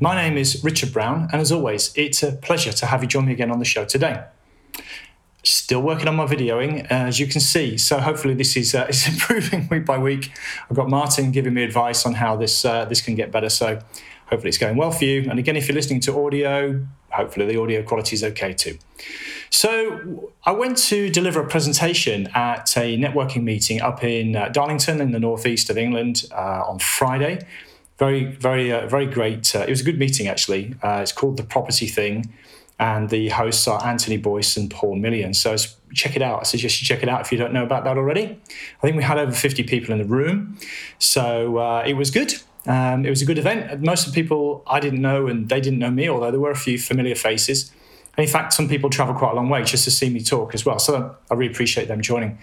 My name is Richard Brown, and as always, it's a pleasure to have you join me again on the show today. Still working on my videoing, as you can see, so hopefully this is uh, is improving week by week. I've got Martin giving me advice on how this uh, this can get better, so hopefully it's going well for you. And again, if you're listening to audio, hopefully the audio quality is okay too. So I went to deliver a presentation at a networking meeting up in uh, Darlington in the northeast of England uh, on Friday very, very, uh, very great. Uh, it was a good meeting actually. Uh, it's called the Property Thing, and the hosts are Anthony Boyce and Paul Millian. So check it out. I suggest you check it out if you don't know about that already. I think we had over 50 people in the room, so uh, it was good. Um, it was a good event. Most of the people I didn't know, and they didn't know me, although there were a few familiar faces. And in fact, some people travel quite a long way just to see me talk as well. So I really appreciate them joining.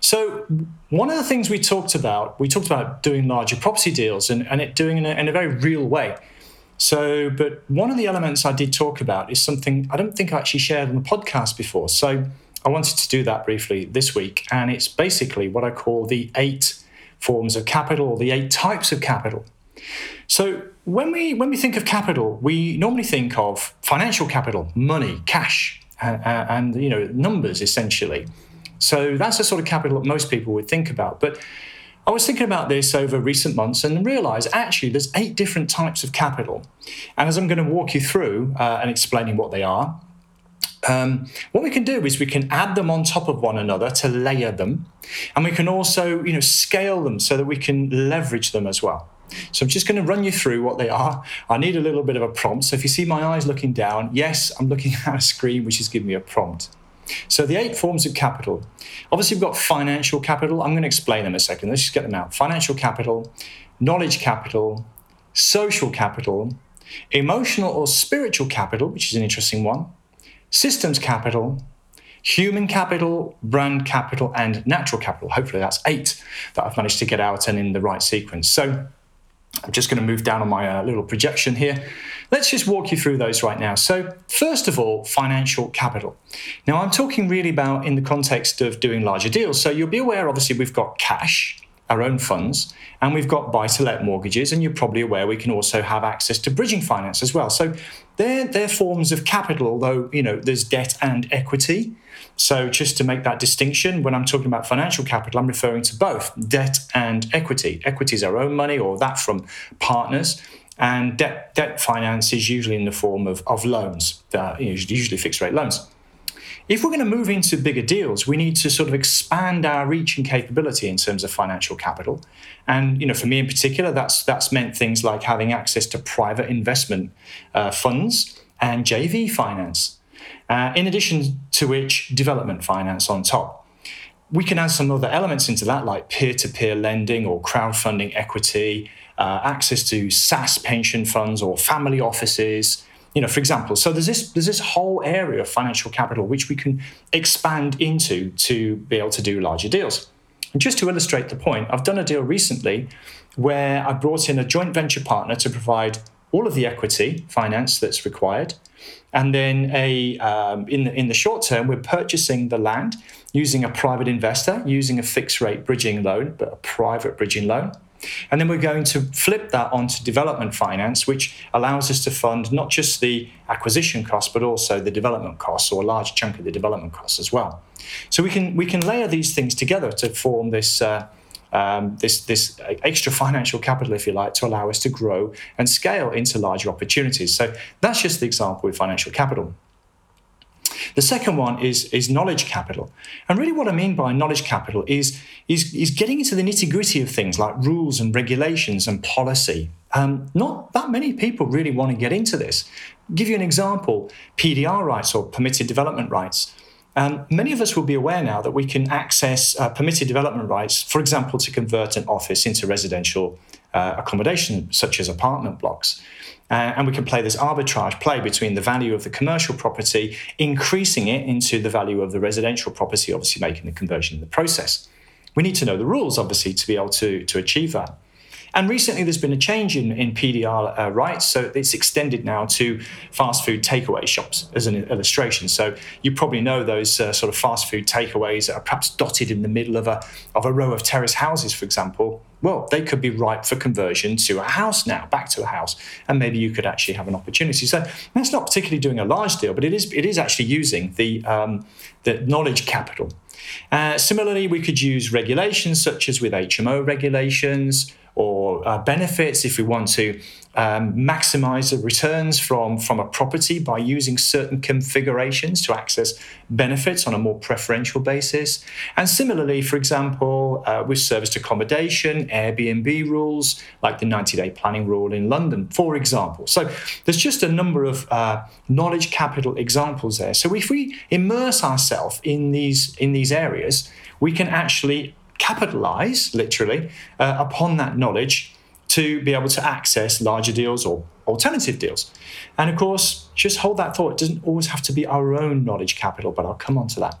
So one of the things we talked about, we talked about doing larger property deals and, and it doing in a, in a very real way. So, but one of the elements I did talk about is something I don't think I actually shared on the podcast before. So I wanted to do that briefly this week. And it's basically what I call the eight forms of capital or the eight types of capital. So when we when we think of capital, we normally think of financial capital, money, cash, and, and you know numbers essentially. So that's the sort of capital that most people would think about. But I was thinking about this over recent months and realized actually there's eight different types of capital. And as I'm going to walk you through uh, and explaining what they are, um, what we can do is we can add them on top of one another to layer them, and we can also, you know, scale them so that we can leverage them as well. So I'm just going to run you through what they are. I need a little bit of a prompt. So if you see my eyes looking down, yes, I'm looking at a screen which is giving me a prompt. So the eight forms of capital. Obviously, we've got financial capital. I'm going to explain them in a second. Let's just get them out. Financial capital, knowledge capital, social capital, emotional or spiritual capital, which is an interesting one, systems capital, human capital, brand capital, and natural capital. Hopefully, that's eight that I've managed to get out and in the right sequence. So I'm just going to move down on my uh, little projection here. Let's just walk you through those right now. So, first of all, financial capital. Now, I'm talking really about in the context of doing larger deals. So, you'll be aware, obviously, we've got cash, our own funds, and we've got buy to let mortgages. And you're probably aware we can also have access to bridging finance as well. So, they're, they're forms of capital, although, you know, there's debt and equity. So, just to make that distinction, when I'm talking about financial capital, I'm referring to both debt and equity. Equity is our own money or that from partners, and debt, debt finance is usually in the form of, of loans, that, usually fixed rate loans. If we're going to move into bigger deals, we need to sort of expand our reach and capability in terms of financial capital. And you know, for me in particular, that's that's meant things like having access to private investment uh, funds and JV finance. Uh, in addition to which, development finance on top. We can add some other elements into that, like peer to peer lending or crowdfunding equity, uh, access to SSAS pension funds or family offices. You know, for example, so there's this there's this whole area of financial capital which we can expand into to be able to do larger deals. And just to illustrate the point, I've done a deal recently where I brought in a joint venture partner to provide all of the equity finance that's required, and then a um, in the, in the short term, we're purchasing the land using a private investor, using a fixed rate bridging loan, but a private bridging loan. And then we're going to flip that onto development finance, which allows us to fund not just the acquisition costs, but also the development costs, or a large chunk of the development costs as well. So we can we can layer these things together to form this. Uh, um, this, this extra financial capital, if you like, to allow us to grow and scale into larger opportunities. So that's just the example with financial capital. The second one is, is knowledge capital. And really, what I mean by knowledge capital is, is, is getting into the nitty gritty of things like rules and regulations and policy. Um, not that many people really want to get into this. Give you an example PDR rights or permitted development rights. Um, many of us will be aware now that we can access uh, permitted development rights, for example, to convert an office into residential uh, accommodation, such as apartment blocks. Uh, and we can play this arbitrage play between the value of the commercial property, increasing it into the value of the residential property, obviously making the conversion in the process. We need to know the rules, obviously, to be able to, to achieve that. And recently, there's been a change in, in PDR uh, rights. So it's extended now to fast food takeaway shops as an illustration. So you probably know those uh, sort of fast food takeaways that are perhaps dotted in the middle of a, of a row of terrace houses, for example. Well, they could be ripe for conversion to a house now, back to a house, and maybe you could actually have an opportunity. So that's not particularly doing a large deal, but it is it is actually using the um, the knowledge capital. Uh, similarly, we could use regulations such as with HMO regulations or uh, benefits if we want to um, maximize the returns from, from a property by using certain configurations to access benefits on a more preferential basis. And similarly, for example, uh, with serviced accommodation, Airbnb rules, like the 90 day planning rule in London, for example. So there's just a number of uh, knowledge capital examples there. So if we immerse ourselves in these, in these areas, we can actually capitalize, literally, uh, upon that knowledge to be able to access larger deals or alternative deals. And of course, just hold that thought. It doesn't always have to be our own knowledge capital, but I'll come on to that.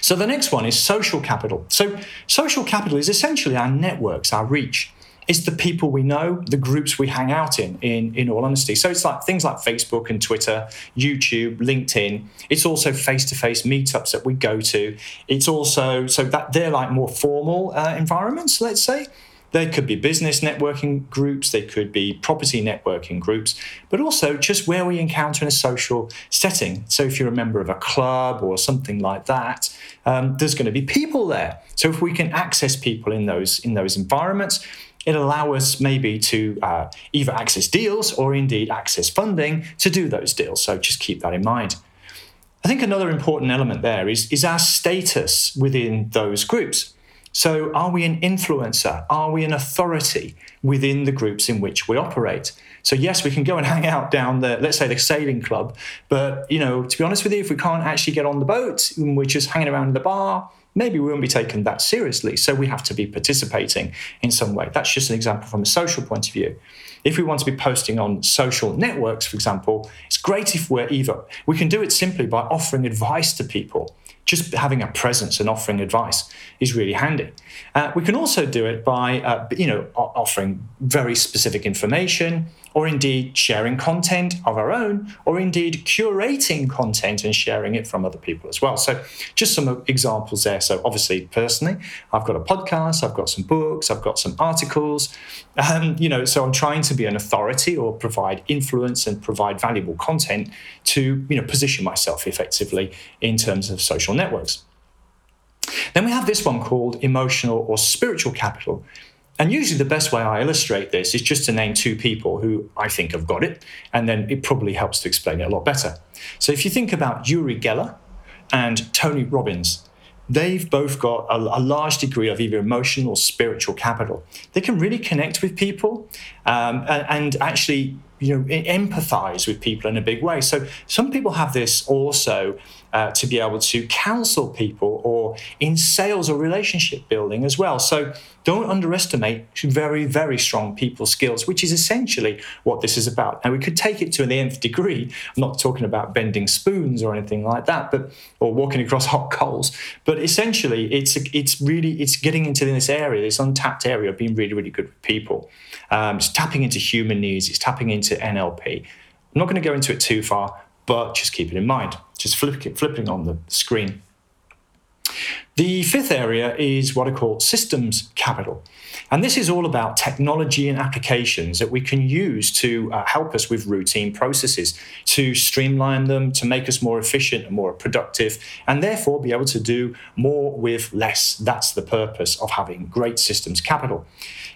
So the next one is social capital. So social capital is essentially our networks, our reach. It's the people we know, the groups we hang out in, in, in all honesty. So it's like things like Facebook and Twitter, YouTube, LinkedIn. It's also face-to-face meetups that we go to. It's also so that they're like more formal uh, environments, let's say. They could be business networking groups, they could be property networking groups, but also just where we encounter in a social setting. So, if you're a member of a club or something like that, um, there's going to be people there. So, if we can access people in those in those environments, it allow us maybe to uh, either access deals or indeed access funding to do those deals. So just keep that in mind. I think another important element there is, is our status within those groups. So, are we an influencer? Are we an authority within the groups in which we operate? So, yes, we can go and hang out down the, let's say, the sailing club, but you know, to be honest with you, if we can't actually get on the boat, we're just hanging around in the bar, maybe we won't be taken that seriously. So we have to be participating in some way. That's just an example from a social point of view. If we want to be posting on social networks, for example, it's great if we're either, we can do it simply by offering advice to people. Just having a presence and offering advice is really handy. Uh, we can also do it by, uh, you know, offering very specific information, or indeed sharing content of our own, or indeed curating content and sharing it from other people as well. So, just some examples there. So, obviously, personally, I've got a podcast, I've got some books, I've got some articles. Um, you know, so I'm trying to be an authority or provide influence and provide valuable content to, you know, position myself effectively in terms of social networks. Then we have this one called emotional or spiritual capital. And usually, the best way I illustrate this is just to name two people who I think have got it, and then it probably helps to explain it a lot better. So, if you think about Uri Geller and Tony Robbins, they've both got a, a, large degree of either emotional or spiritual capital. They can really connect with people um, and, and, actually, you know, empathize with people in a big way. So some people have this also uh, to be able to counsel people or in sales or relationship building as well. So don't underestimate very, very strong people skills, which is essentially what this is about. Now we could take it to the nth degree. I'm not talking about bending spoons or anything like that, but or walking across hot coals. But essentially, it's it's really it's getting into this area, this untapped area of being really, really good with people. Um, it's tapping into human needs. It's tapping into NLP. I'm not going to go into it too far, but just keep it in mind. Just flip, flipping on the screen. The fifth area is what I call systems capital. And this is all about technology and applications that we can use to uh, help us with routine processes, to streamline them, to make us more efficient and more productive, and therefore be able to do more with less. That's the purpose of having great systems capital.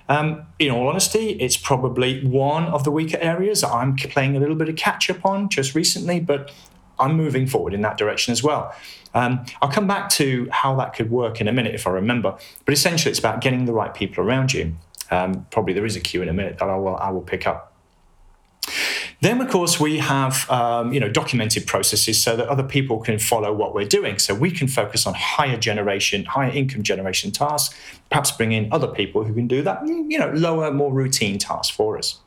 Um, in all honesty, it's probably one of the weaker areas that I'm playing a little bit of catch up on just recently, but I'm moving forward in that direction as well. Um, I'll come back to how that could work in a minute if I remember, but essentially it's about getting the right people around you. Um, probably there is a cue in a minute that I will, I will pick up. Then, of course, we have um, you know documented processes so that other people can follow what we're doing. So we can focus on higher generation, higher income generation tasks. Perhaps bring in other people who can do that you know lower, more routine tasks for us.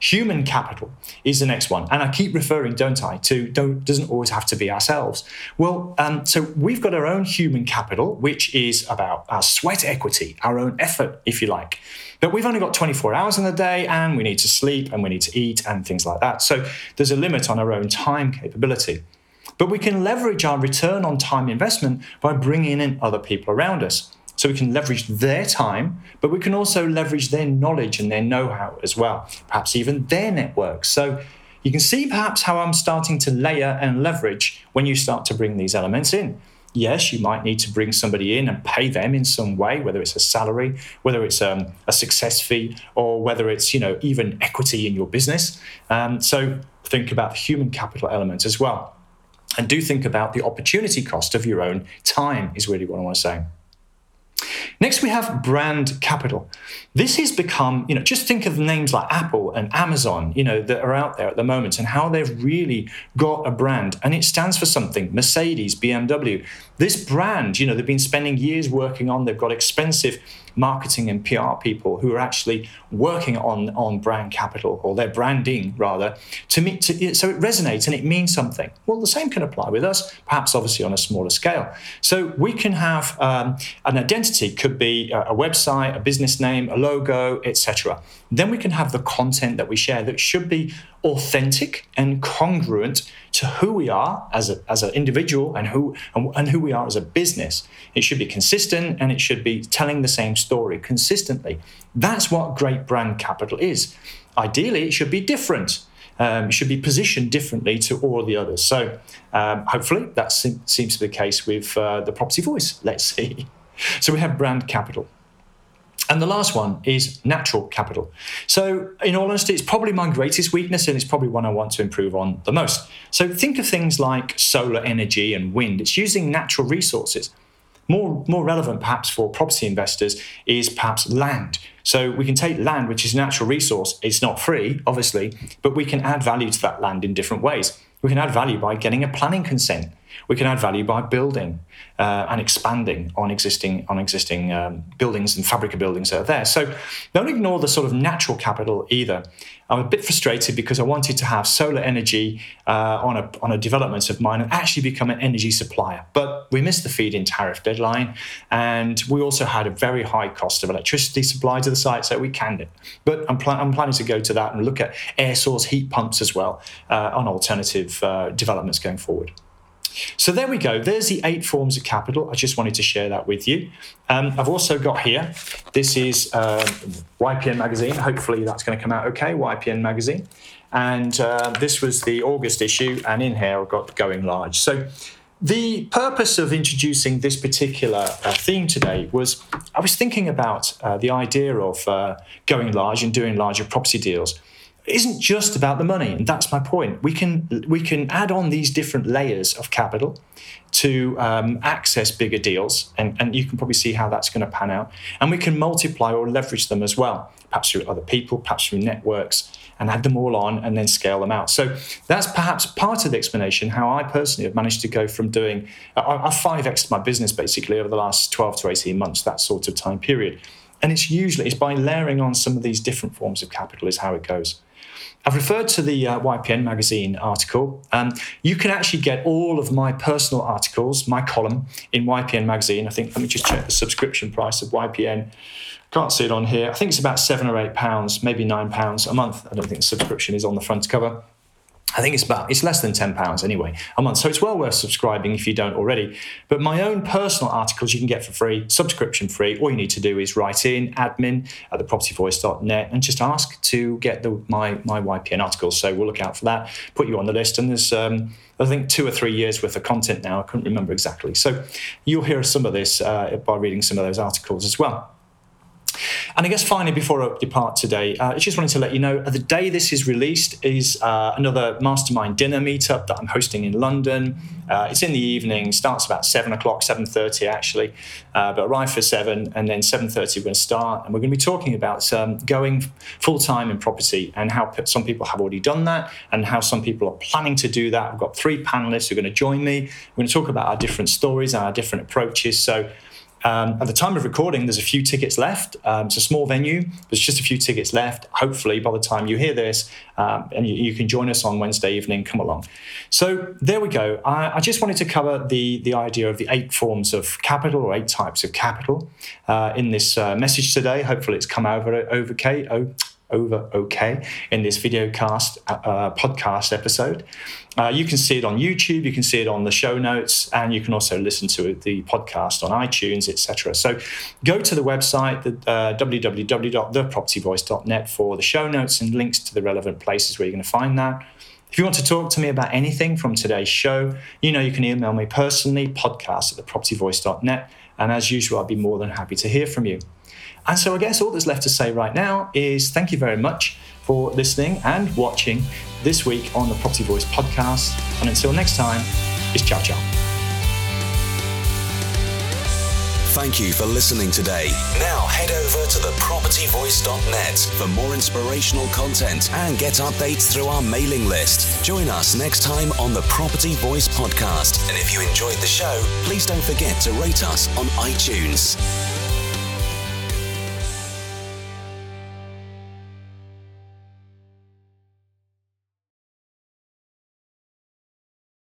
Human capital is the next one, and I keep referring, don't I, to don't doesn't always have to be ourselves. Well, um, so we've got our own human capital, which is about our sweat equity, our own effort, if you like. But we've only got 24 hours in the day, and we need to sleep, and we need to eat, and things like that. So there's a limit on our own time capability. But we can leverage our return on time investment by bringing in other people around us. So we can leverage their time, but we can also leverage their knowledge and their know how as well, perhaps even their networks. So you can see perhaps how I'm starting to layer and leverage when you start to bring these elements in. Yes, you might need to bring somebody in and pay them in some way, whether it's a salary, whether it's um, a success fee, or whether it's you know even equity in your business. Um, so think about the human capital element as well, and do think about the opportunity cost of your own time. Is really what I want to say. Next, we have brand capital. This has become, you know, just think of names like Apple and Amazon, you know, that are out there at the moment and how they've really got a brand and it stands for something Mercedes, BMW. This brand, you know, they've been spending years working on, they've got expensive marketing and PR people who are actually working on, on brand capital or their branding rather to meet to, so it resonates and it means something. Well, the same can apply with us, perhaps obviously on a smaller scale. So we can have um, an identity, could be a, a website, a business name, a logo, etc. Then we can have the content that we share that should be authentic and congruent to who we are as, a, as an individual and who and, and who we are as a business. It should be consistent and it should be telling the same story consistently. That's what great brand capital is. Ideally, it should be different. Um, it should be positioned differently to all the others. So, um, hopefully, that se- seems to be the case with uh, the property voice. Let's see. So, we have brand capital. And the last one is natural capital. So, in all honesty, it's probably my greatest weakness and it's probably one I want to improve on the most. So, think of things like solar energy and wind. It's using natural resources. More, more relevant, perhaps, for property investors is perhaps land. So, we can take land, which is a natural resource. It's not free, obviously, but we can add value to that land in different ways. We can add value by getting a planning consent. We can add value by building uh, and expanding on existing on existing um, buildings and fabrica buildings that are there. So don't ignore the sort of natural capital either. I'm a bit frustrated because I wanted to have solar energy uh, on a on a development of mine and actually become an energy supplier, but we missed the feed-in tariff deadline, and we also had a very high cost of electricity supply to the site, so we canned it. But I'm, pl- I'm planning to go to that and look at air source heat pumps as well uh, on alternative uh, developments going forward. So there we go. There's the eight forms of capital. I just wanted to share that with you. Um, I've also got here, this is um, YPN Magazine. Hopefully that's going to come out okay, YPN Magazine. And uh, this was the August issue, and in here I've got Going Large. So the purpose of introducing this particular uh, theme today was I was thinking about uh, the idea of uh, going large and doing larger property deals isn't just about the money and that's my point. We can we can add on these different layers of capital to um, access bigger deals and, and you can probably see how that's going to pan out. And we can multiply or leverage them as well perhaps through other people perhaps through networks and add them all on and then scale them out. So that's perhaps part of the explanation how i personally have managed to go from doing i've 5x my business basically over the last 12 to 18 months that sort of time period. And it's usually it's by layering on some of these different forms of capital is how it goes I've referred to the uh, YPN magazine article. Um, you can actually get all of my personal articles, my column in YPN magazine. I think, let me just check the subscription price of YPN. Can't see it on here. I think it's about seven or eight pounds, maybe nine pounds a month. I don't think the subscription is on the front cover. I think it's about it's less than ten pounds anyway a month, so it's well worth subscribing if you don't already. But my own personal articles you can get for free, subscription free. All you need to do is write in admin at thepropertyvoice.net and just ask to get the my my YPN articles. So we'll look out for that, put you on the list, and there's um, I think two or three years worth of content now. I couldn't remember exactly, so you'll hear some of this uh, by reading some of those articles as well. And I guess finally, before I depart today, uh, I just wanted to let you know the day this is released is uh, another mastermind dinner meetup that I'm hosting in London. Uh, it's in the evening, starts about seven o'clock, seven thirty actually, uh, but arrive for seven, and then seven thirty we're going to start, and we're going to be talking about um, going full time in property and how some people have already done that, and how some people are planning to do that. I've got three panelists who are going to join me. We're going to talk about our different stories and our different approaches. So um, at the time of recording, there's a few tickets left. Um, it's a small venue. There's just a few tickets left. Hopefully, by the time you hear this, um, and you, you, can join us on Wednesday evening, come along. So there we go. I, I, just wanted to cover the the idea of the eight forms of capital or eight types of capital uh, in this uh, message today. Hopefully, it's come over over okay. Oh, over okay in this video cast uh, podcast episode. Uh, you can see it on YouTube, you can see it on the show notes, and you can also listen to the podcast on iTunes, etc. So go to the website, the, uh, www.thepropertyvoice.net for the show notes and links to the relevant places where you're going to find that. If you want to talk to me about anything from today's show, you know you can email me personally, podcast at thepropertyvoice.net. And as usual, I'll be more than happy to hear from you. And so I guess all that's left to say right now is thank you very much for listening and watching this week on the Property Voice podcast. And until next time, it's ciao ciao. Thank you for listening today. Now head over to thepropertyvoice.net for more inspirational content and get updates through our mailing list. Join us next time on the Property Voice podcast. And if you enjoyed the show, please don't forget to rate us on iTunes.